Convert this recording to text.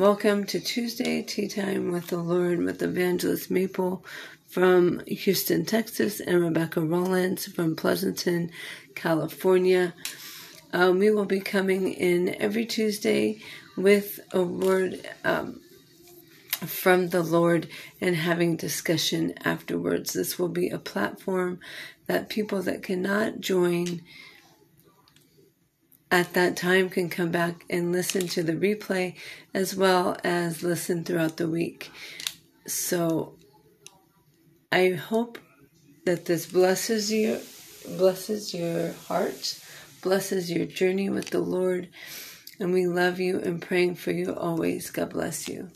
Welcome to Tuesday Tea Time with the Lord with Evangelist Maple from Houston, Texas, and Rebecca Rollins from Pleasanton, California. Um, we will be coming in every Tuesday with a word um, from the Lord and having discussion afterwards. This will be a platform that people that cannot join at that time can come back and listen to the replay as well as listen throughout the week. So I hope that this blesses you, blesses your heart, blesses your journey with the Lord. And we love you and praying for you always. God bless you.